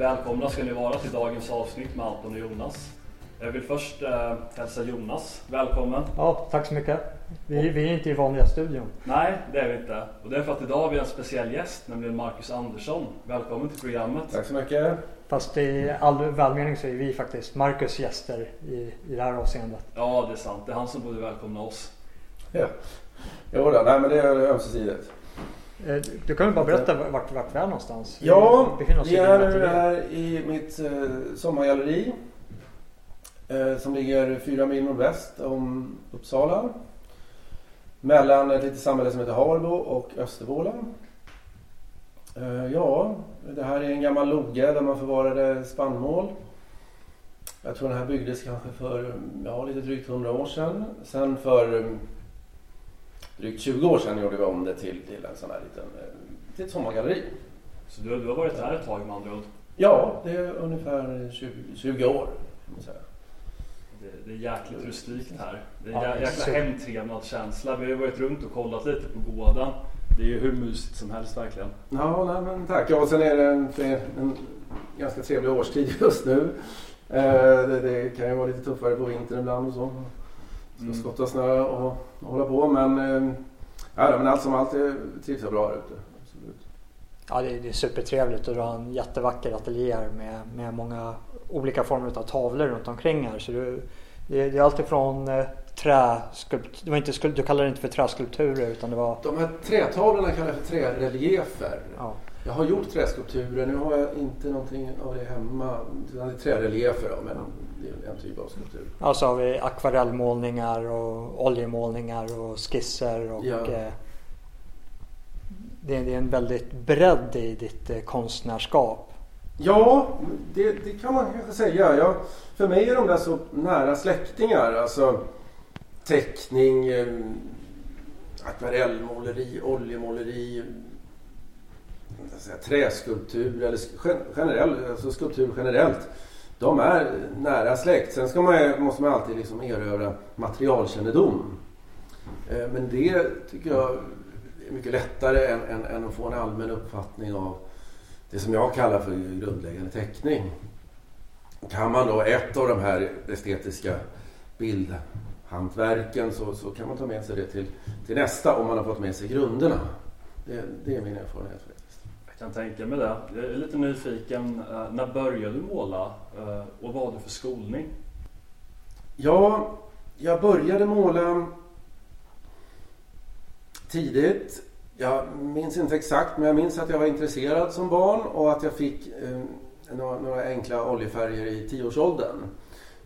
Välkomna ska ni vara till dagens avsnitt med Anton och Jonas. Jag vill först eh, hälsa Jonas välkommen. Ja, tack så mycket. Vi, vi är inte i vanliga studion. Nej, det är vi inte. Och det är för att idag har vi en speciell gäst, nämligen Marcus Andersson. Välkommen till programmet. Tack så mycket. Fast i all välmening så är vi faktiskt Marcus gäster i, i det här avseendet. Ja, det är sant. Det är han som borde välkomna oss. Ja. Jo då, nej men det är ömsesidigt. Eh, Du kan väl bara berätta vart, vart vi är någonstans? Ja, vi är här i mitt eh, sommargalleri. Eh, som ligger fyra mil nordväst om Uppsala. Mellan ett litet samhälle som heter Harbo och Östervåla. Eh, ja, det här är en gammal loge där man förvarade spannmål. Jag tror den här byggdes kanske för ja, lite drygt 100 år sedan. Sen för eh, drygt 20 år sedan gjorde vi om det till, till en sån här liten, eh, till ett sommargalleri. Så du, du har varit här ett tag med andra ord. Ja, det är ungefär 20, 20 år. Det, det är jäkligt rustikt här. Det är Ja, jäkla så- hemtrevnadskänsla. Vi har ju varit runt och kollat lite på gården. Det är ju hur mysigt som helst verkligen. Ja, nej, men tack. Ja, och sen är det en, en ganska trevlig årstid just nu. Eh, det, det kan ju vara lite tuffare på vintern ibland och så. Ska Mm. skotta snö och, hålla på. Men, eh, ja, men allt som allt trivs jag bra här ute. Absolut. Ja, det är, supertrevligt och du har en jättevacker ateljé med, med många olika former av tavlor runt omkring här. Så du, det, är- det är allt ifrån eh, träskulpt... Det var inte, skul- du kallar det inte för träskulpturer utan det var... De här trätavlorna kallar jag för träreliefer. Ja, Jag har gjort träskulpturer. Nu har jag inte någonting av det hemma. Det är träreliefer då, men det är en typ av skulptur. Ja, så har vi akvarellmålningar och oljemålningar och skisser och Ja. eh, det, är- det är en väldigt bredd i ditt eh, konstnärskap. Ja, det, det kan man kanske säga. Jag, för mig är de där så nära släktingar. Alltså teckning, eh, akvarellmåleri, oljemåleri, säga, träskulptur eller generell, alltså skulptur generellt. De är nära släkt. Sen ska man, måste man alltid liksom erövra materialkännedom. Eh, men det tycker jag är mycket lättare än, än, än att få en allmän uppfattning av det som jag kallar för grundläggande teckning. Kan man då ett av de här estetiska bildhantverken så, så kan man ta med sig det till, till nästa om man har fått med sig grunderna. Det, det är min erfarenhet faktiskt kan tänka mig det. Jag är lite nyfiken. Eh, när började du måla eh, och vad har du för skolning? Ja, jag började måla tidigt. Jag minns inte exakt men jag minns att jag var intresserad som barn och att jag fick eh, några, några enkla oljefärger i tioårsåldern.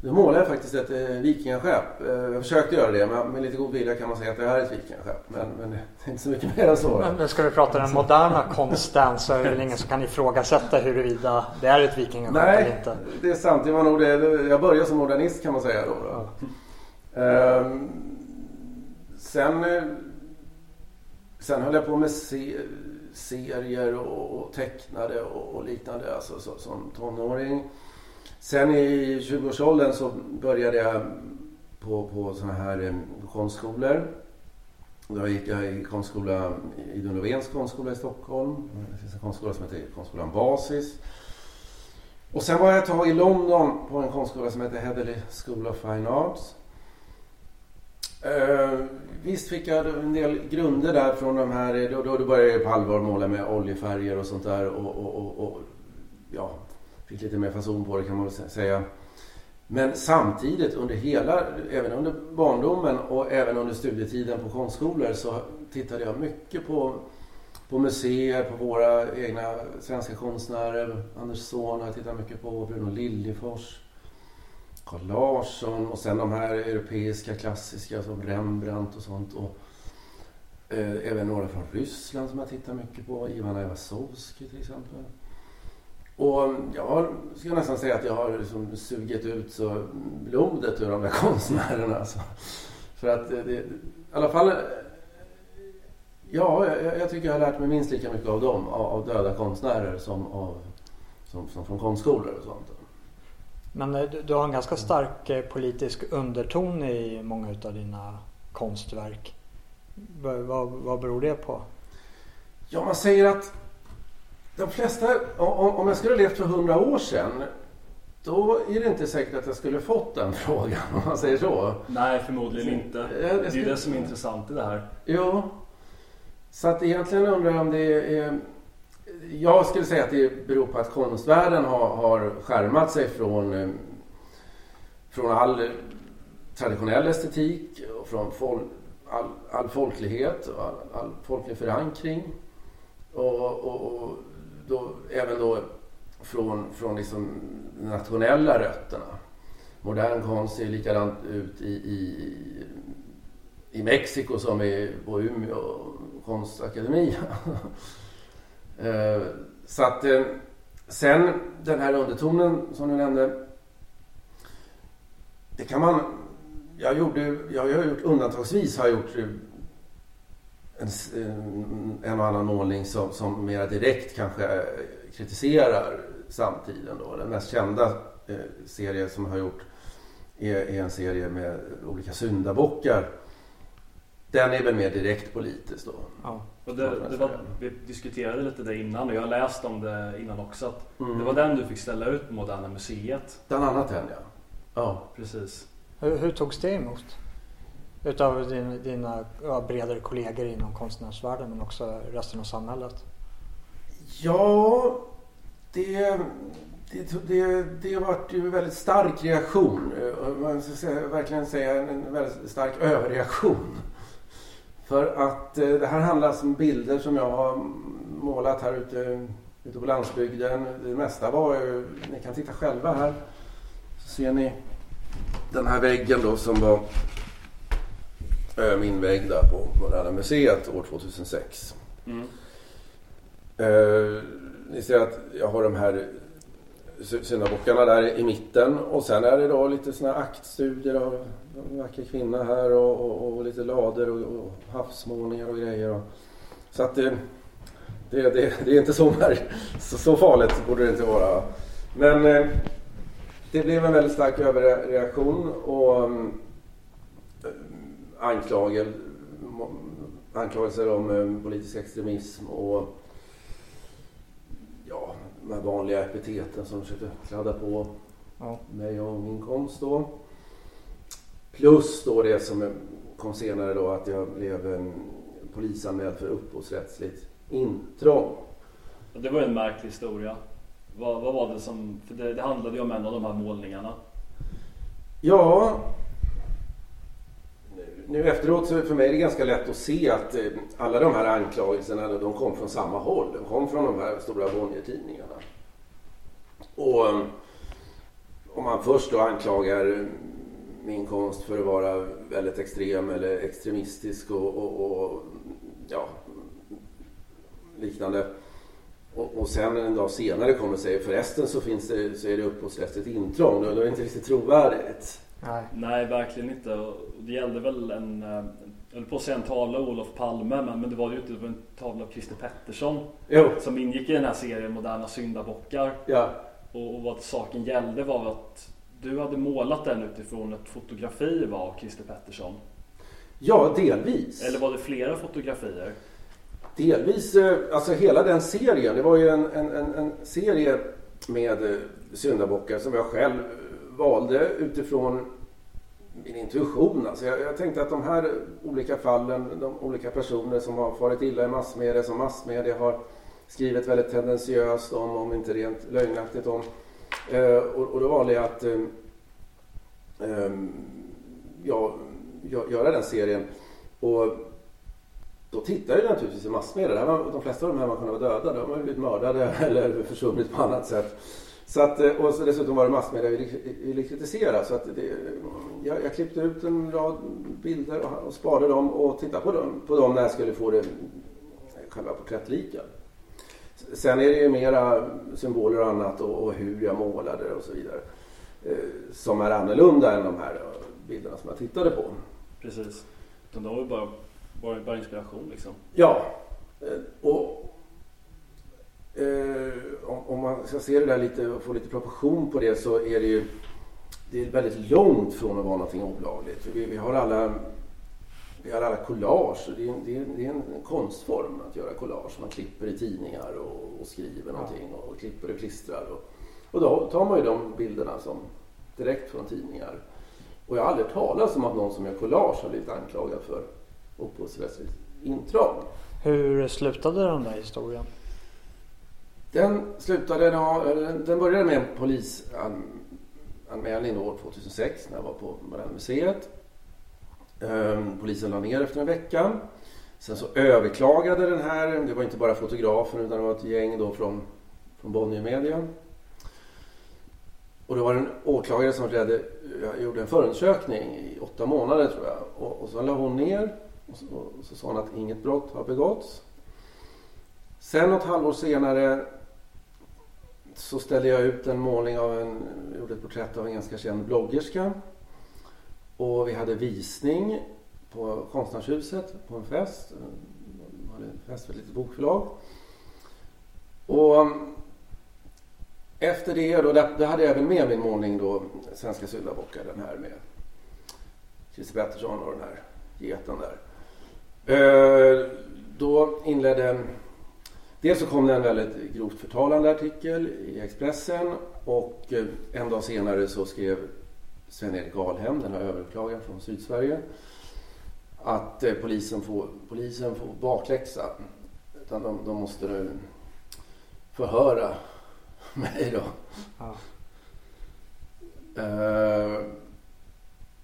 Då målade jag faktiskt ett eh, vikingaskepp. Eh, jag försökte göra det men med lite god vilja kan man säga att det här är ett vikingaskepp. Men, men det är inte så mycket mer än så. Men, men ska vi prata den moderna konsten så är det väl ingen som kan ifrågasätta huruvida det är ett vikingaskepp eller Nej, inte. det är sant. Det var nog det. Jag började som modernist kan man säga då. då. Ehm, sen, eh, sen höll jag på med se, serier och, och tecknade och, och liknande alltså, så, som tonåring. Sen i 20-årsåldern så började jag på, på såna här eh, konstskolor. Då gick jag i konstskola, i Gun Löfvens konstskola i Stockholm. Det finns en konstskola som heter Konstskolan Basis. Och sen var jag ett tag i London på en konstskola som heter Heatherley School of Fine Arts. Eh, visst fick jag en del grunder där från de här, då, då, då började jag på allvar måla med oljefärger och sånt där och, och, och, och ja, fick lite mer fason på det kan man väl säga. Men samtidigt under hela, även under barndomen och även under studietiden på konstskolor så tittade jag mycket på, på museer, på våra egna svenska konstnärer. Anders Zorn har jag tittat mycket på, Bruno Liljefors, Carl Larsson och sen de här europeiska klassiska som Rembrandt och sånt. Och, eh, även några från Ryssland som jag tittar mycket på, Ivan Aivazovsky till exempel. Och jag ska nästan säga att jag har liksom sugit ut så blodet ur de där konstnärerna. Alltså. För att det, i alla fall, eh, ja, jag, jag tycker jag har lärt mig minst lika mycket av dem, av, av döda konstnärer som, av, som, som från konstskolor och sånt. Men eh, du, du har en ganska stark eh, politisk underton i många av dina konstverk. Vad, vad, vad beror det på? Ja, man säger att de flesta, om, om jag skulle levt för hundra år sedan då är det inte säkert att jag skulle fått den frågan om man säger så. Nej, förmodligen inte. Det är ju det som är intressant i det här. Ja. Så att egentligen undrar jag om det är... Jag skulle säga att det beror på att konstvärlden har, har skärmat sig från, eh, från all traditionell estetik och från fol, all, all folklighet och all, all folklig förankring. Och, och, och då, även då från, från liksom nationella rötterna. Modern konst ser likadant ut i, i, i Mexiko som i, på Umeå konstakademi. Eh, så att eh, sen den här undertonen som du nämnde. Det kan man... Jag, gjorde, jag har gjort undantagsvis har jag gjort eh, en, en och annan målning som, som mera direkt kanske kritiserar samtiden. Då. Den mest kända eh, serie som jag har gjort är, är, en serie med olika syndabockar. Den är väl mer direkt politisk då. Ja. Och det, det var, vi diskuterade lite det innan och jag har läst om det innan också. Att mm. Det var den du fick ställa ut på Moderna Museet. Bland annat den ja. Ja, precis. Hur, hur togs det emot? Utav din, dina ja, bredare kollegor inom konstnärsvärlden men också resten av samhället? Ja, det, det, det, det har varit ju en väldigt stark reaktion. Man ska verkligen säga en väldigt stark överreaktion. För att eh, det här handlar alltså om bilder som jag har målat här ute, ute på landsbygden. Det mesta var ju, ni kan titta själva här. Så ser ni den här väggen då som var min vägg där på Moderna Museet år 2006. Mm. Uh, ni ser att jag har de här syndabockarna där i mitten och sen är det då lite sådana aktstudier av en vacker kvinna här och, och, och lite lader och, och, havsmålningar och grejer. Så att det, det, det, det är inte så, så, så farligt borde det inte vara. Men eh, det blev en väldigt stark överreaktion och eh, anklagel, anklagelser om eh, politisk extremism och ja, de här vanliga epiteten som de försökte kladda på ja. mig och min konst då. Plus då det som kom senare då att jag blev polisanmäld för upphovsrättsligt intrång. Det var en märklig historia. Vad, vad var det som, för det, det handlade ju om en av de här målningarna. Ja, nu efteråt så för mig är det ganska lätt att se att eh, alla de här anklagelserna de kom från samma håll. De kom från de här stora Bonnier-tidningarna. Och eh, om man först då anklagar eh, min konst för att vara väldigt extrem eller extremistisk och, och, och ja, liknande. Och, och, sen en dag senare kommer och säger förresten så, finns det, så är det upphovsrättsligt intrång. Då är det inte riktigt trovärdigt. Nej. Nej, verkligen inte. Det gällde väl en, eh, jag höll på att säga en tavla av Olof Palme, men, men det var ju inte en tavla av Christer Pettersson. Jo. Som ingick i den här serien Moderna syndabockar. Ja. Och, och vad saken gällde var att du hade målat den utifrån ett fotografi av Christer Pettersson. Ja, delvis. Eller var det flera fotografier? Delvis, eh, alltså hela den serien. Det var ju en, en, en, en serie med eh, syndabockar som jag själv valde utifrån min intuition. Alltså jag, jag, tänkte att de här olika fallen, de olika personer som har farit illa i massmedia, som massmedia har skrivit väldigt tendensiöst om, om inte rent lögnaktigt om. Eh, och, och, då valde jag att eh, eh, ja, göra den serien. Och då tittade jag naturligtvis i massmedia. de flesta av de här kunde vara döda. De har blivit mördade eller försvunnit på annat sätt. Så att, eh, och så dessutom var det massmedia vi ville kritisera. Så att det, jag, jag, klippte ut en rad bilder och, och sparade dem och tittade på dem, på dem när jag skulle få det själva porträttlika. Sen är det ju mera symboler och annat och, och hur jag målade och så vidare. Eh, som är annorlunda än de här bilderna som jag tittade på. Precis. De var ju bara, bara, bara inspiration liksom. Ja. Eh, och eh, om, om, man ska se det där lite och få lite proportion på det så är det ju det är väldigt långt från att vara någonting olagligt. Vi, vi har alla vi alla collage. Det är, det, är, det är en konstform att göra collage. Man klipper i tidningar och, och skriver någonting och klipper och klistrar. Och, och då tar man ju de bilderna som direkt från tidningar. Och jag har aldrig talat om att någon som gör collage har blivit anklagad för upphovsrättsligt intrång. Hur slutade den där historien? Den slutade, den började med en polisanmälning år 2006 när jag var på Moderna Museet. Ehm, polisen la ner efter en vecka. Sen så överklagade den här, det var inte bara fotografen utan det var ett gäng då från, från Bonnier Media. Och det var en åklagare som ledde, gjorde en förundersökning i åtta månader tror jag. Och, och så la hon ner och så, och så sa hon att inget brott har begåtts. Sen något halvår senare så ställde jag ut en målning av en, gjorde ett porträtt av en ganska känd bloggerska. Och vi hade visning på Konstnärshuset på en fest. Det var en fest för ett litet bokförlag. Och um, efter det, då, då hade jag även med min målning då, Svenska syndabockar, den här med Christer Pettersson och den här geten där. Eh, då inledde Dels så kom det en väldigt grovt förtalande artikel i Expressen och eh, en dag senare så skrev Sven-Erik Alhem, den här överklagaren från Sydsverige, att eh, polisen får, polisen får bakläxa. Utan de, de måste nu förhöra mig då. Ja. Uh,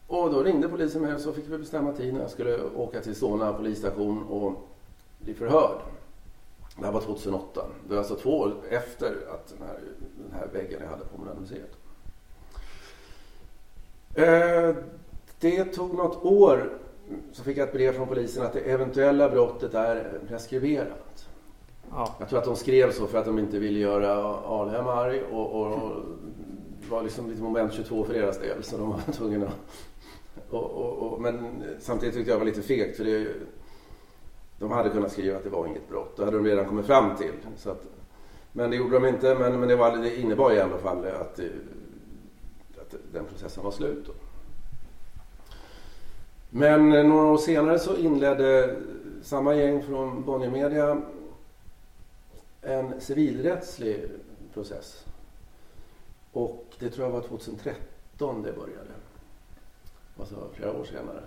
och då ringde polisen mig och så fick vi bestämma tid när jag skulle åka till Solna polisstation och bli förhörd. Det här var 2008. Det var alltså två år efter att den här, den här väggen jag hade på Moderna Museet. Eh, det tog något år så fick jag ett brev från polisen att det eventuella brottet är preskriberat. Ja. Jag tror att de skrev så för att de inte ville göra Alhem arg och, och, och det var liksom lite moment 22 för deras del så de var tvungna och, och, och, men samtidigt tyckte jag det var lite fegt för det, de hade kunnat skriva att det var inget brott. Det hade de redan kommit fram till. Så att, men det gjorde de inte. Men, men det, var, det innebar i alla fall att, att den processen var slut. Då. Men några år senare så inledde samma gäng från Bonnier Media en civilrättslig process. Och det tror jag var 2013 det började. Alltså flera år senare.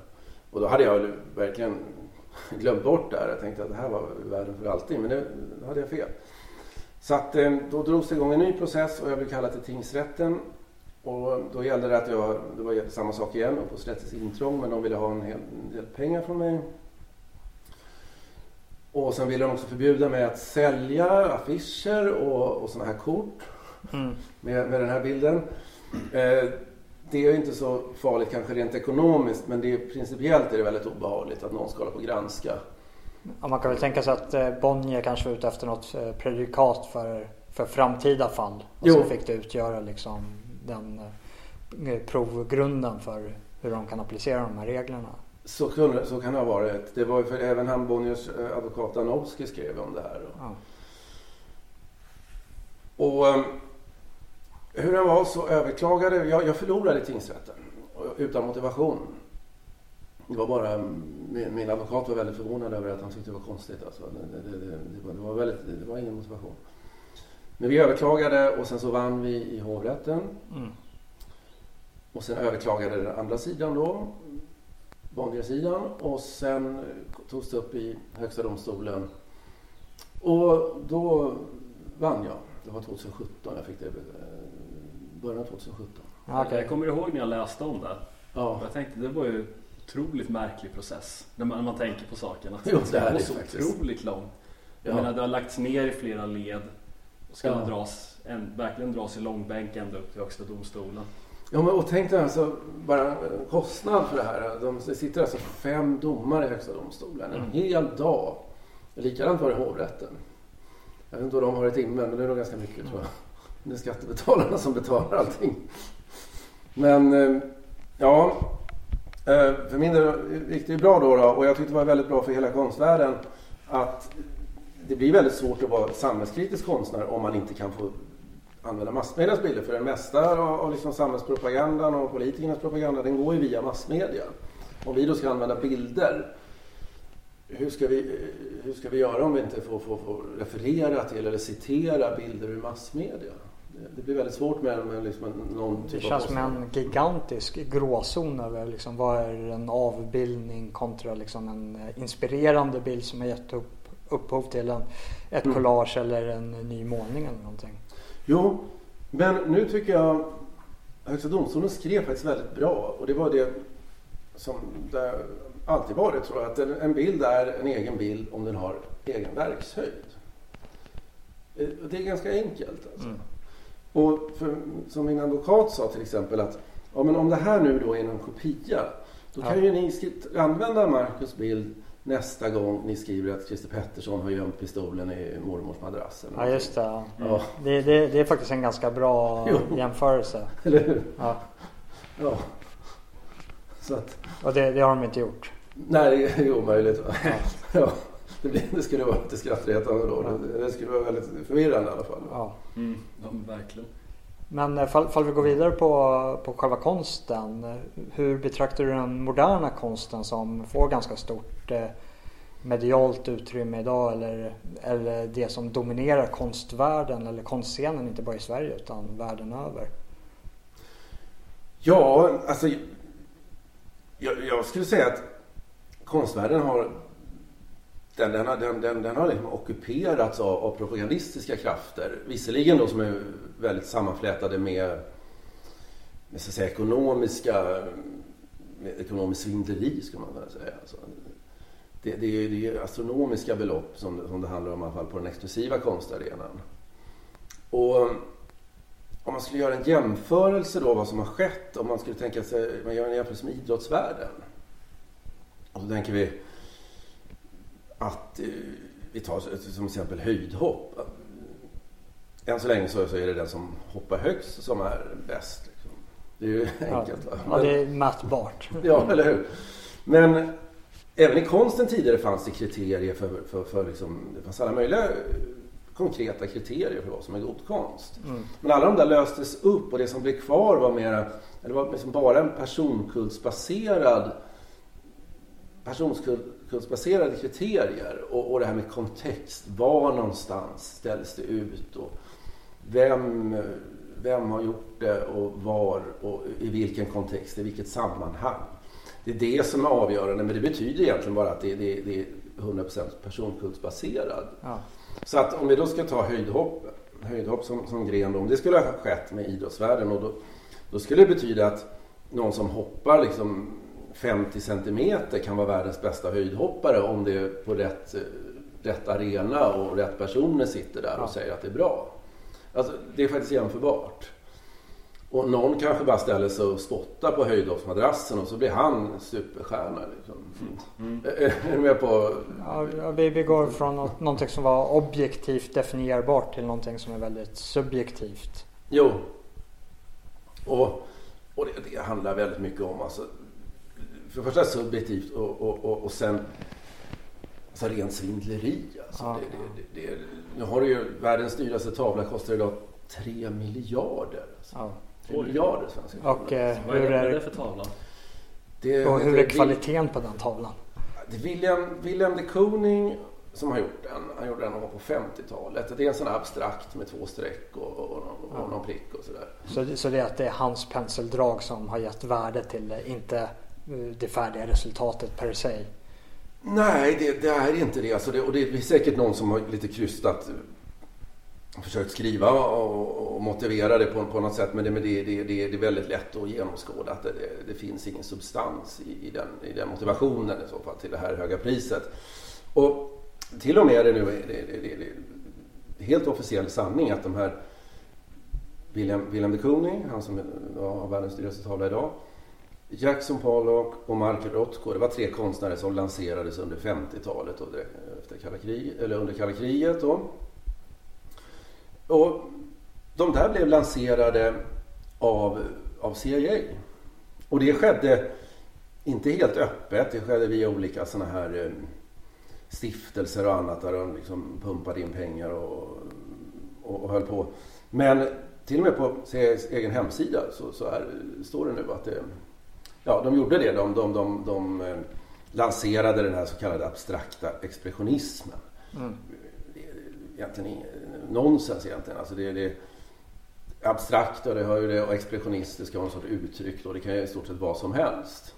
Och då hade jag verkligen glömt bort det här. Jag tänkte att det här var världen för alltid. Men då hade jag fel. Så att, eh, då drogs det igång en ny process och jag blev kallad till tingsrätten. Och då gällde det att jag, det var samma sak igen, upphovsrättsligt intrång, men de ville ha en hel del pengar från mig. Och sen ville de också förbjuda mig att sälja affischer och, och sådana här kort mm. med, med den här bilden. Eh, det är inte så farligt kanske rent ekonomiskt men det är, principiellt är det väldigt obehagligt att någon ska hålla på och granska. Ja, man kan väl tänka sig att eh, Bonnier kanske var ute efter något eh, prejudikat för, för framtida fall. Och jo. så fick det utgöra liksom den eh, provgrunden för hur de kan applicera de här reglerna. Så, kunde, så kan det ha varit. Det var för även han Bonniers advokat Anowski skrev om det här. Ja. Och ehm, hur det var så överklagade jag. Jag förlorade tingsrätten utan motivation. Det var bara, min advokat var väldigt förvånad över att han tyckte det var konstigt. Alltså. Det, det, det, det, var, väldigt, det var ingen motivation. Men vi överklagade och sen så vann vi i hovrätten. Mm. Och sen överklagade den andra sidan då, Bonnier-sidan. Och sen togs det upp i Högsta domstolen. Och då vann jag. Det var 2017 jag fick det början av 2017. okay. Jag kommer ihåg när jag läste om det. Ja. Jag tänkte det var ju otroligt märklig process. När man, när man tänker på saken. Att jo, det, det går så faktiskt. otroligt långt. Jag ja. menar det har lagts ner i flera led. Och ska ja. dras, en, verkligen dras i långbänk ända upp till Högsta domstolen. Ja men och tänk dig alltså bara kostnad för det här. De, det sitter alltså fem domare i Högsta domstolen en mm. hel dag. Likadant var det i hovrätten. Jag vet inte vad de har i timmen men det är nog ganska mycket mm. tror jag. Det är skattebetalarna som betalar allting. Men eh, ja, eh, för min del gick det ju bra då, då och jag tyckte det var väldigt bra för hela konstvärlden att det blir väldigt svårt att vara samhällskritisk konstnär om man inte kan få använda massmedias bilder. För det mesta av liksom samhällspropagandan och politikernas propaganda den går ju via massmedia. Om vi då ska använda bilder, hur ska vi, hur ska vi göra om vi inte får, får, får referera till eller citera bilder ur massmedia? Det blir väldigt svårt med, med liksom någon typ Det känns som en gigantisk gråzon över liksom, vad är en avbildning kontra liksom en inspirerande bild som har gett upp, upphov till en, ett mm. collage eller en ny målning eller någonting. Jo, men nu tycker jag Högsta domstolen skrev faktiskt väldigt bra och det var det som det alltid varit tror jag. Att en bild är en egen bild om den har egen verkshöjd. Eh, det är ganska enkelt. Alltså. Mm. Och för, som min advokat sa till exempel att ja, men om det här nu då är en kopia då kan ja. ju ni använda Marcus bild nästa gång ni skriver att Christer Pettersson har gömt pistolen i mormors madrass. Ja just det. Ja. Mm. Det, det, det, är faktiskt en ganska bra jo. jämförelse. Eller hur? Ja. ja. Så att... Och det, det, har de inte gjort? Nej det är omöjligt. Ja. ja. Det, blir, det skulle vara lite skrattretande då. Det, det skulle vara väldigt förvirrande i alla fall. Ja, mm. ja verkligen. Men eh, fall, fall vi går vidare på, på själva konsten. Hur betraktar du den moderna konsten som får ganska stort eh, medialt utrymme idag eller, eller det som dominerar konstvärlden eller konstscenen inte bara i Sverige utan världen över? Ja, alltså jag, jag skulle säga att konstvärlden har den, den, har, den, den, den har liksom ockuperats av, av, propagandistiska krafter. Visserligen då som är väldigt sammanflätade med, med så att säga, ekonomiska med ekonomiskt svindleri ska man väl säga. Alltså, det, det, är, det är astronomiska belopp som, som det handlar om i alla fall på den exklusiva konstarenan. Och om man skulle göra en jämförelse då vad som har skett om man skulle tänka sig, man gör en jämförelse med idrottsvärlden. Och så tänker vi att eh, vi tar som exempel höjdhopp. Än så länge så, så är det den som hoppar högst som är bäst. Liksom. Det är ju enkelt. Va? Ja, det är mätbart. ja, eller hur. Men även i konsten tidigare fanns det kriterier för, för, för liksom, det fanns alla möjliga konkreta kriterier för vad som är god konst. Mm. Men alla de där löstes upp och det som blev kvar var mera, eller var liksom bara en personkultsbaserad personkultsbaserade kriterier och, och det här med kontext. Var någonstans ställs det ut och vem, vem har gjort det och var och i vilken kontext, i vilket sammanhang. Det är det som är avgörande men det betyder egentligen bara att det, det, det är 100% personkultsbaserad. Ja. Så att om vi då ska ta höjdhopp, höjdhopp som, som gren, om det skulle ha skett med idrottsvärlden och då, då skulle det betyda att någon som hoppar liksom 50 centimeter kan vara världens bästa höjdhoppare om det är på rätt, rätt arena och rätt personer sitter där och säger att det är bra. Alltså, det är faktiskt jämförbart. Och någon kanske bara ställer sig och spottar på höjdhoppsmadrassen och så blir han superstjärna. Liksom. Mm. Är, du med på? Ja, vi, vi går från något, någonting som var objektivt definierbart till någonting som är väldigt subjektivt. Jo. Och, och det, det handlar väldigt mycket om alltså, för det första subjektivt och, och, och, och sen alltså rent svindleri. Alltså, ja. det, det, det, nu har du ju världens dyraste tavla kostar idag 3 miljarder. Alltså. Ja. 3 miljarder svenska Och eh, Vad hur är det för tavla? Det, och hur är kvaliteten på den tavlan? Det är William, William de Kooning som har gjort den. Han gjorde den på 50-talet. Det är en sån abstrakt med två streck och, och, och, och ja. någon prick och sådär. Så, så det är att det är hans penseldrag som har gett värde till det, inte Eh, det färdiga resultatet per se? Nej, det, det är inte det. Alltså det. Och det är säkert någon som har lite krystat eh, försökt skriva och, och motivera det på, på något sätt. Men det, men det, det, det, är väldigt lätt att genomskåda att det, det finns ingen substans i, i, den, i den motivationen i så fall till det här höga priset. Och till och med är det nu det, det, helt officiell sanning att de här William, William de Kooning, han som har världens dyraste tavla idag, Jackson Pollock och Mark Rothko, det var tre konstnärer som lanserades under 50-talet efter kalla krig, eller under kalla kriget. Då. Och de där blev lanserade av, av CIA. Och det skedde inte helt öppet, det skedde via olika sådana här eh, stiftelser och annat där de liksom pumpade in pengar och, och, och höll på. Men till och med på CIAs egen hemsida så, så är, står det nu att det Ja, de gjorde det. De, de, de, de eh, lanserade den här så kallade abstrakta expressionismen. Mm. Egentligen nonsens egentligen. Alltså det, det, abstrakt och det har ju det och expressionist, det ska vara en sorts uttryck då. Det kan ju i stort sett vad som helst.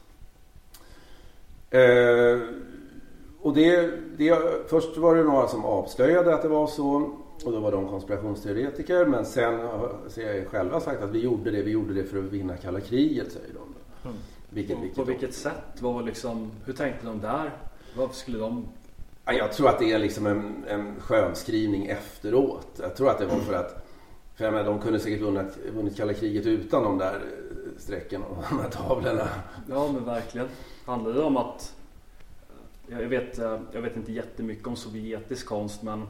Eh, och det, det, först var det några som avslöjade att det var så. Och då var de konspirationsteoretiker. Men sen har CIA själva sagt att vi gjorde det, vi gjorde det för att vinna kalla kriget, säger de. Mm. Vilket, vilket på vilket sätt? Var liksom, hur tänkte de där? Varför skulle de... Jag tror att det är liksom en, en skönskrivning efteråt. Jag tror att det var för att för jag menar, de kunde säkert vunnit, vunnit kalla kriget utan de där strecken och de här tavlorna. Ja men verkligen. Handlar det om att jag vet, jag vet inte jättemycket om sovjetisk konst men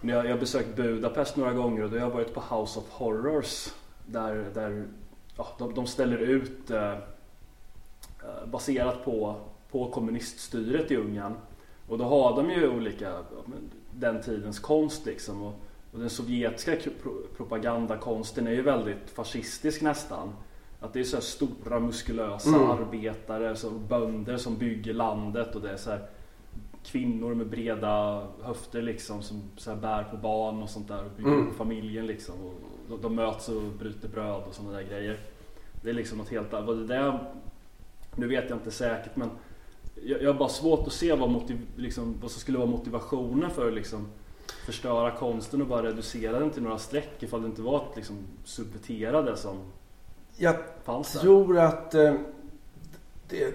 jag, jag har besökt Budapest några gånger och då har jag varit på House of Horrors där, där ja, de, de ställer ut eh, eh baserat på, på kommuniststyret i Ungern. Och då har de ju olika, den tidens konst liksom. Och, och den sovjetiska propagandakonsten är ju väldigt fascistisk nästan. Att det är så stora muskulösa mm. arbetare, så bönder som bygger landet och det är så här kvinnor med breda höfter liksom som så bär på barn och sånt där och bygger mm. familjen liksom. Och de, de möts och bryter bröd och sådana där grejer. Det är liksom något helt annat. Nu vet jag inte säkert men jag, jag har bara svårt att se vad, motiv, liksom, vad som skulle vara motivationen för att liksom förstöra konsten och bara reducera den till några streck ifall det inte var att liksom subvertera det som jag tror att eh, det,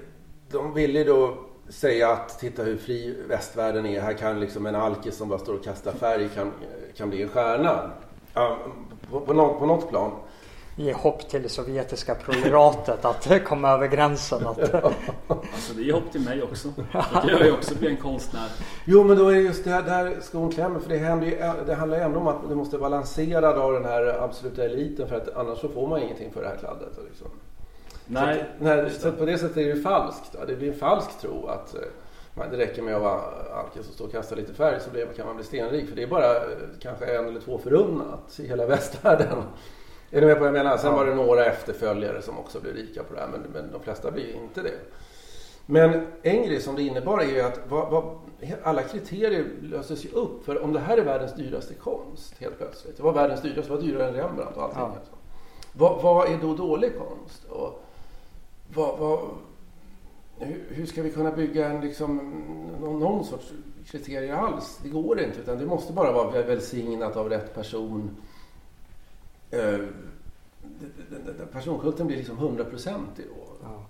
de ville då säga att titta hur fri västvärlden är. Här kan liksom en alkis som bara står och kastar färg kan, kan bli en stjärna. Ja, på, på, något, på något plan. Ge hopp till det sovjetiska proletatet att komma över gränsen. Att... alltså det ger hopp till mig också. Då kan jag ju också bli en konstnär. Jo men då är det just det här där skon klämmer. För det, händer ju, det handlar ju ändå om att det måste vara lanserad av den här absoluta eliten. För att annars så får man ingenting för det här kladdet. Liksom. Nej. Så, att, nej, så på det sättet är det ju falskt. Det blir en falsk tro att eh, det räcker med att vara alkis och stå och kasta lite färg så kan man bli stenrik. För det är bara eh, kanske en eller två förunnat i hela västvärlden. Är du med på vad jag menar? Sen var det några efterföljare som också blev rika på det här men, men de flesta blir inte det. Men en grej som det innebar är ju att vad, vad, alla kriterier löses ju upp. För om det här är världens dyraste konst helt plötsligt. Det var världens dyraste, det var dyrare än Rembrandt och allting. Ja. Alltså. Vad, vad, är då dålig konst? Och vad, hur, hur, ska vi kunna bygga en, liksom, någon, någon sorts kriterier alls? Det går inte utan det måste bara vara välsignat av rätt person eh, personkulten blir liksom hundraprocentig då. Ja.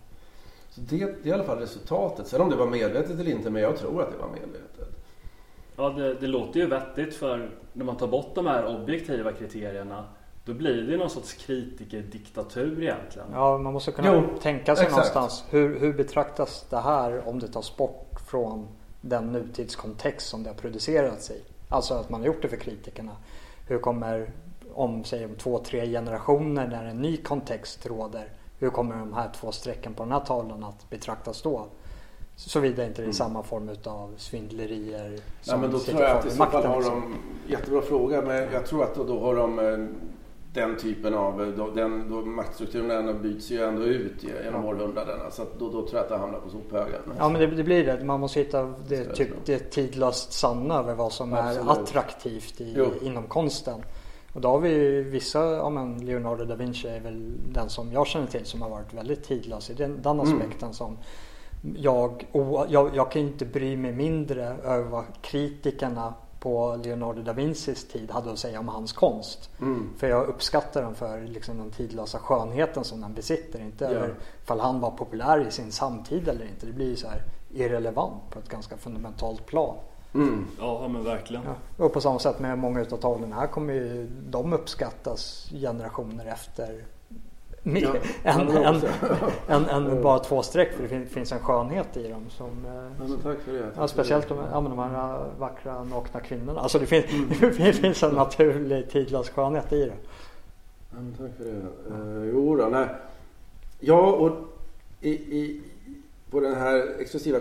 Så det, det är i alla fall resultatet. Sen om det var medvetet eller inte, men jag tror att det var medvetet. Ja, det, det låter ju vettigt för när man tar bort de här objektiva kriterierna då blir det någon sorts kritikerdiktatur egentligen. Ja, man måste kunna jo, tänka sig exakt. någonstans. Hur, hur betraktas det här om det tas bort från den nutidskontext som det har producerats i? Alltså att man har gjort det för kritikerna. Hur kommer om, säg om två, tre generationer när en ny kontext råder. Hur kommer de här två strecken på den här tavlan att betraktas då? Såvida inte det är mm. samma form av svindlerier som Nej, men då tror jag att i så fall har de, jättebra fråga, men jag tror att då, då har de eh, den typen av, eh, den, då maktstrukturen byts ju ändå ut genom ja. århundradena. Så då, då tror jag att det hamnar på sophögen. Ja men det, det, blir det. Man måste hitta det, typ, det tidlöst sanna över vad som Absolut. är attraktivt i, inom konsten. Och då har vi vissa, ja men Leonardo da Vinci är väl den som jag känner till som har varit väldigt tidlös i den, den mm. aspekten mm. som jag, jag, jag kan inte bry mig mindre över vad kritikerna på Leonardo da Vincis tid hade att säga om hans konst. Mm. För jag uppskattar den för liksom den tidlösa skönheten som den besitter. Inte yeah. över ifall han var populär i sin samtid eller inte. Det blir ju så här irrelevant på ett ganska fundamentalt plan. Mm. Ja men verkligen. Ja. Och på samma sätt med många utav tavlorna här kommer ju de uppskattas generationer efter ja, än, än, än, än, bara två streck för det finns en skönhet i dem. Som, eh, ja, tack för det. Ja, speciellt de, ja, de här vackra nakna kvinnorna. Alltså det finns, mm. det finns en naturlig tidlös skönhet i det. Ja, tack för det. Uh, jo då, nej. Ja och i, i på den här exklusiva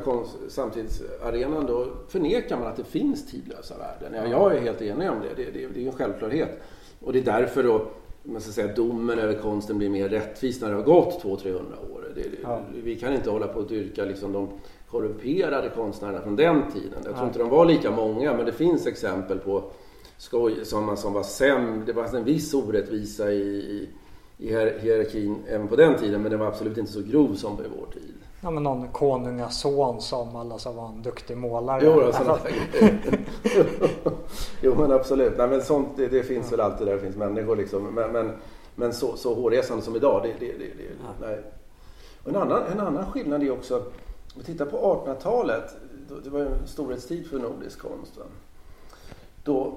samtidsarenan då förnekar man att det finns tidlösa värden. Ja, jag är helt enig om det. Det, det, det är en självklarhet. Och det är därför då man ska säga, domen över konsten blir mer rättvis när det har gått 200-300 år. Det, ja. Vi kan inte hålla på att dyrka liksom de korrumperade konstnärerna från den tiden. Jag tror ja. inte de var lika många men det finns exempel på skoj som, som var sämre. Det var en viss orättvisa i, i hierarkin även på den tiden men den var absolut inte så grov som i vår tid. Ja men någon konungason som alla sa var en duktig målare. Jo, alltså, jo men absolut. Nej, men sånt det, det finns ja. väl alltid där det finns människor liksom. Men, men, men så, så hårresande som idag, det, det, det, det ja. nej. Och en, annan, en annan skillnad är också, om vi tittar på 1800-talet, det var ju en storhetstid för nordisk konst. Då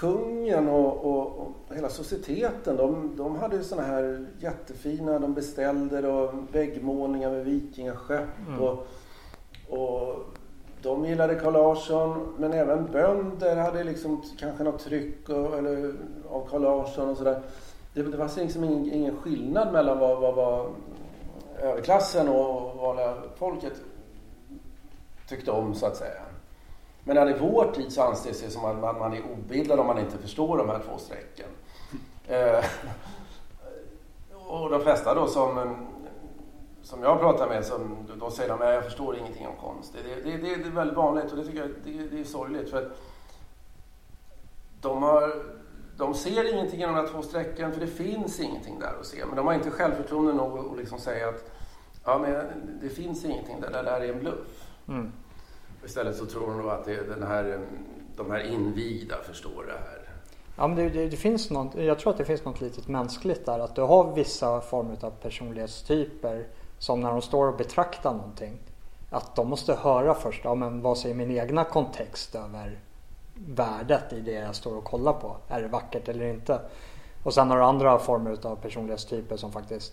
kungen och, och, och, hela societeten de, de hade såna här jättefina, de beställde då väggmålningar med vikingaskepp mm. och, och de gillade Carl Larsson men även bönder hade liksom kanske något tryck och, eller, av Carl Larsson och sådär. Det, det var liksom ingen, ingen skillnad mellan vad, vad, vad överklassen och vanliga folket tyckte om så att säga. Men i vår tid så anses det som att man, man är obildad om man inte förstår de här två strecken. Eh, och de flesta då som, som jag pratar med, som, då säger de att jag förstår ingenting om konst. Det, det, det, det är väldigt vanligt och det tycker jag det, det är sorgligt. För att de, har, de ser ingenting i de här två strecken för det finns ingenting där att se. Men de har inte självförtroende nog att liksom säga att ja, men det finns ingenting där, det där är en bluff. Mm. Istället så tror hon då att det är den här, eh, de här invigda förstår det här. Ja, men det, det, det, finns något, jag tror att det finns något litet mänskligt där. Att du har vissa former av personlighetstyper som när de står och betraktar någonting. Att de måste höra först, ja men vad säger min egna kontext över värdet i det jag står och kollar på? Är det vackert eller inte? Och sen har du andra former av personlighetstyper som faktiskt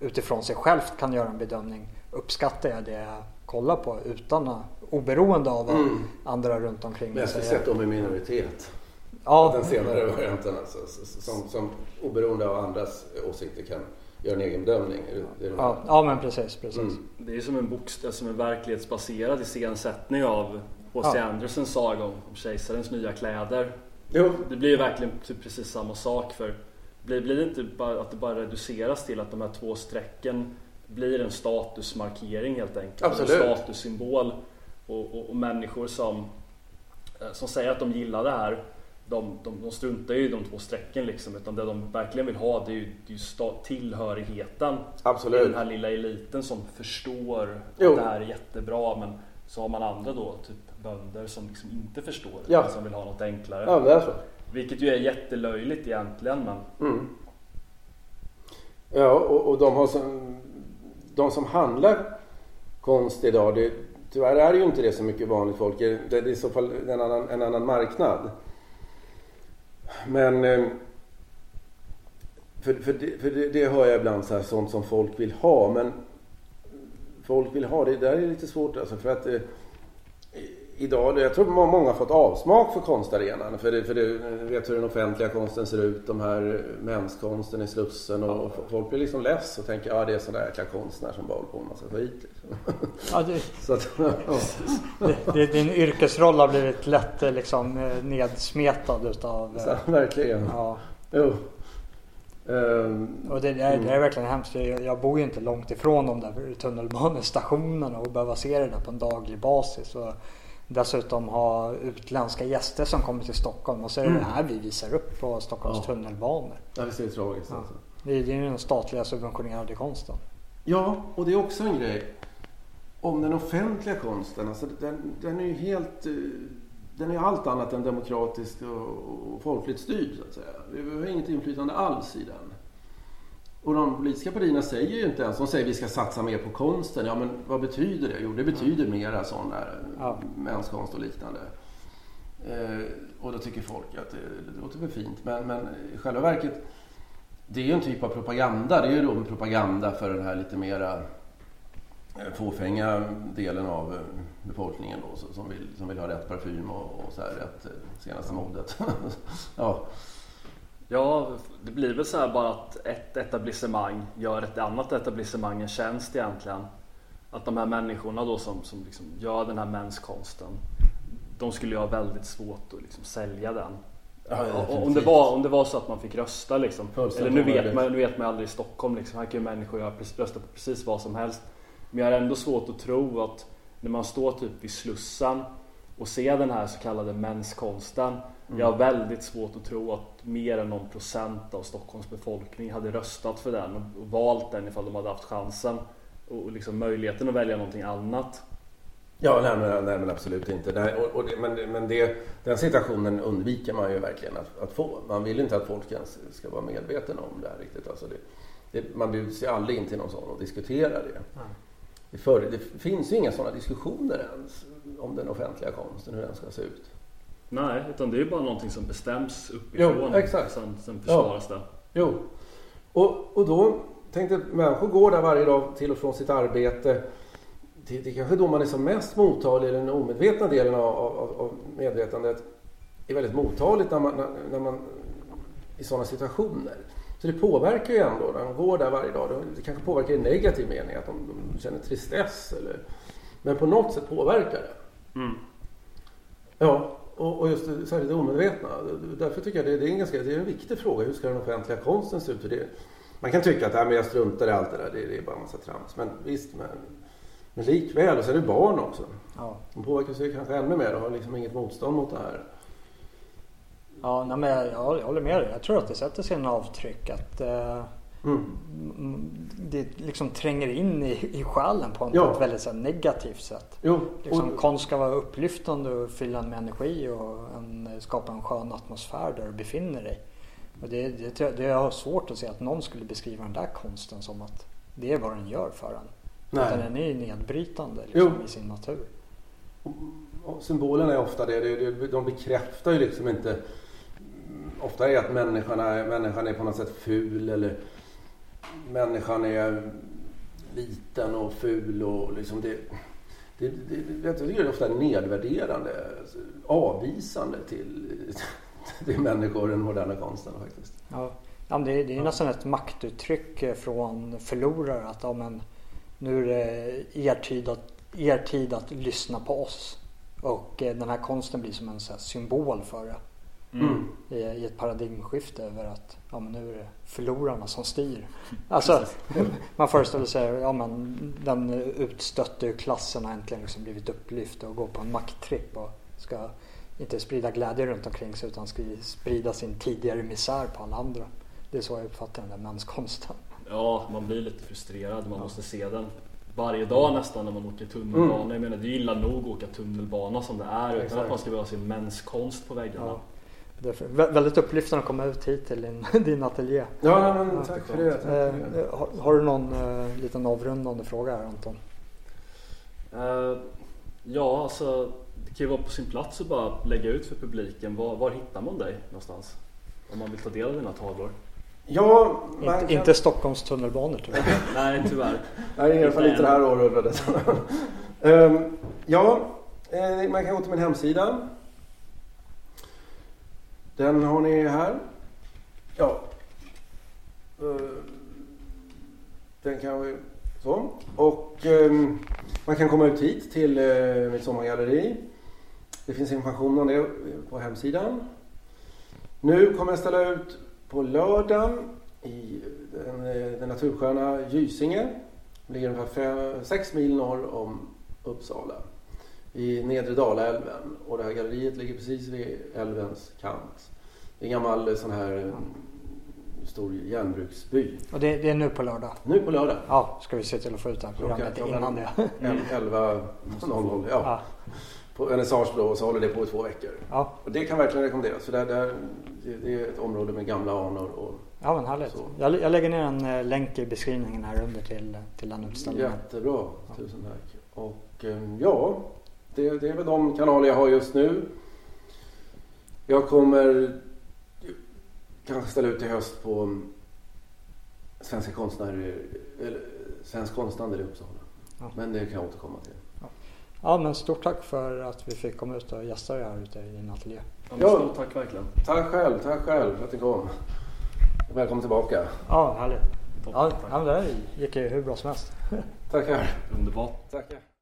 utifrån sig självt kan göra en bedömning. Uppskattar jag det jag kollar på utan att oberoende av vad mm. andra runt omkring Men jag skulle säga att de är minoritet. Ja. Den senare varianten alltså, som, som oberoende av andras åsikter kan göra en egen bedömning. Det det ja, ja, men precis. precis. Mm. Det är som en, bokstav, som en verklighetsbaserad iscensättning av H.C. Ja. Andersens saga om kejsarens nya kläder. Jo. Det blir ju verkligen typ precis samma sak för blir, blir det inte bara att det bara reduceras till att de här två strecken blir en statusmarkering helt enkelt. Absolut. En statussymbol och, och, och människor som, eh, som säger att de gillar det här de, de, de struntar ju i de två strecken liksom utan det de verkligen vill ha det är ju, det är ju tillhörigheten Absolut. i den här lilla eliten som förstår jo. att det här är jättebra men så har man andra då, typ bönder som liksom inte förstår ja. som vill ha något enklare. Ja, det är så. Vilket ju är jättelöjligt egentligen men... Mm. Ja och, och de, har som, de som handlar konst idag det, Tyvärr är det ju inte det så mycket vanligt folk. Det är i så fall en annan, en annan marknad. Men eh, för, för, det, för det, det, hör jag ibland så här, sånt som folk vill ha. Men folk vill ha det, där är lite svårt alltså. För att eh, idag, jag tror många har fått avsmak för konstarenan. För, det, för det, vet hur den offentliga konsten ser ut, de här menskonsten i Slussen. Och ja. folk blir liksom less och tänker ja det är sådana jäkla konstnärer som bara håller på med massa skit. Liksom. Ja, det, Så att, det, din yrkesroll har blivit lätt eh, liksom, eh, nedsmetad utav... Så, eh, verkligen. Ja. Jo. Um, och det, det, är, det är verkligen hemskt. Jag, jag bor ju inte långt ifrån de där tunnelbanestationerna och behöva se det där på en daglig basis. Och dessutom ha utländska gäster som kommer till Stockholm och så är det mm. det här vi visar upp på Stockholms ja. tunnelbanor. Ja, visst är det tragiskt ja. alltså. Det är, är den statliga subventionerade konsten. Ja, och det är också en grej om den offentliga konsten. Alltså den, den är ju helt... Eh, den är allt annat än demokratiskt och, och folkligt styrd så att säga. Vi har inget inflytande alls i den. Och de politiska partierna säger ju inte ens, de säger att vi ska satsa mer på konsten. Ja men vad betyder det? Jo det betyder mera sån där ja. mänskonst och liknande. Eh, och då tycker folk att det, det låter väl fint. Men, men i själva verket, det är ju en typ av propaganda. Det är ju då en propaganda för den här lite mera eh, fåfänga delen av eh, befolkningen då, som, vill, som vill ha rätt parfym och, och så här, rätt senaste modet. ja. Ja, det blir väl så här bara att ett etablissemang gör ett annat etablissemang en tjänst egentligen. Att de här människorna då som, som liksom gör den här mänskonsten, de skulle ju ha väldigt svårt att liksom sälja den Ja, om, det var, om det var så att man fick rösta liksom. Eller nu vet, man, nu vet man aldrig i Stockholm liksom. Här kan ju människor rösta på precis vad som helst. Men jag har ändå svårt att tro att när man står typ vid Slussen och ser den här så kallade menskonsten. Mm. Jag har väldigt svårt att tro att mer än någon procent av Stockholms befolkning hade röstat för den och valt den ifall de hade haft chansen och liksom möjligheten att välja någonting annat. Ja, nej, men, nej, men absolut inte. Nej, och, och det, men men det, den situationen undviker man ju verkligen att, att, få. Man vill inte att folk ens ska vara medvetna om det här riktigt. Alltså det, det, man bjuds ju aldrig in till någon sån och diskuterar det. Mm. Det, för, det finns ju inga sådana diskussioner ens om den offentliga konsten, hur den ska se ut. Nej, utan det är ju bara någonting som bestäms uppifrån. Jo, exakt. Sen, sen försvaras ja. det. Jo, och, och då tänkte jag människor går där varje dag till och från sitt arbete. Det, det är kanske då man är som mest mottaglig, den omedvetna delen av, av, av medvetandet är väldigt mottagligt när man, när, när man i sådana situationer. Så det påverkar ju ändå när de går där varje dag. Det kanske påverkar i negativ mening, att de, de känner tristess. Eller, men på något sätt påverkar det. Mm. Ja, och, och just det, särskilt det omedvetna. Därför tycker jag det, det, är en ganska det är en viktig fråga. Hur ska den offentliga konsten se ut? För det, man kan tycka att äh, men jag struntar i allt det där. Det, det är bara en massa trams. Men visst, men, men likväl. Och så är det barn också. Ja. De påverkas ju kanske ännu mer och har liksom inget motstånd mot det här. Ja, nej, men jag, jag, håller med dig. Jag tror att det sätter sin avtryck. Att, eh, mm. Det liksom tränger in i, i själen på, en, ja. på ett väldigt så här, negativt sätt. Jo. Liksom, och, konst ska vara upplyftande och fylla en med energi och en, skapa en skön atmosfär där du befinner dig. Och det, det, det har svårt att se att någon skulle beskriva den där konsten som att det är vad den gör för en. Nej. Utan den är nedbrytande liksom, i sin natur. Och symbolerna är ofta det. De bekräftar ju liksom inte ofta är att människan är, människan är på något sätt ful eller människan är liten och ful och liksom det, det, det, jag tycker det är ofta nedvärderande, avvisande till, till människor i den moderna konsten faktiskt. Ja, ja det, är, det är nästan ett maktuttryck från förlorare att ja, men, nu är det er tid, att, er tid att lyssna på oss. Och eh, den här konsten blir som en så symbol för det. Mm. I, I, ett paradigmskifte över att ja, men nu är det förlorarna som styr. Alltså, man föreställer sig att ja, den utstötte klassen har äntligen liksom blivit upplyft och går på en makttripp och ska inte sprida glädje runt omkring sig utan ska sprida sin tidigare misär på alla andra. Det är så jag uppfattar den där menskonsten. Ja, man blir lite frustrerad. Man ja. måste se den varje dag nästan när man åker tunnelbana. Mm. Jag menar det är illa nog att åka tunnelbana som det är utan att man ska behöva se menskonst på väggarna. Ja. Det är väldigt upplyftande att komma ut hit till din, din ateljé. Ja, men tack för det. Tack för det. Eh, har, har, du någon eh, liten avrundande fråga här Anton? Uh, ja, alltså det kan ju vara på sin plats att bara lägga ut för publiken. Var, var hittar man dig någonstans? Om man vill ta del av dina tavlor. Ja, inte, kan... inte Stockholms tunnelbanor tyvärr. Nej, tyvärr. Nej, i alla fall inte det här århundradet. um, ja, eh, man kan gå till min hemsida den har ni här. Ja. Eh, den kan vi... Så. Och ehm, man kan komma ut hit till eh, mitt sommargalleri. Det finns information om det på hemsidan. Nu kommer jag ställa ut på lördagen i den, eh, den natursköna Gysinge. Det ligger ungefär 6 mil norr om Uppsala i nedre Dalälven och det här galleriet ligger precis vid älvens kant. Det är en gammal eh, sån här eh, stor järnbruksby. Och det, det, är nu på lördag? Nu på lördag. Ja, ska vi se till att få ut det här programmet innan det. 11.00, ja. ja. På vernissage då och så håller det på i två veckor. Ja. Och det kan verkligen rekommenderas för det, där, det är ett område med gamla anor. Och ja men härligt. Jag, jag, lägger ner en eh, länk i beskrivningen här under till, till den utställningen. Jättebra, tusen tack. Och ehm, ja, det, det, är väl de kanaler jag har just nu. Jag kommer kanske ställa ut i höst på Svenska konstnärer, eller Svensk konsthandel i Uppsala. Ja. Men det kan jag återkomma till. Ja. ja. men stort tack för att vi fick komma ut och gästa dig här ute i din ateljé. Ja, stort tack verkligen. Tack själv, tack själv för att ni kom. Välkommen tillbaka. Ja, härligt. Ja, ja, det gick ju hur bra som helst. Tackar. Underbart. Tackar.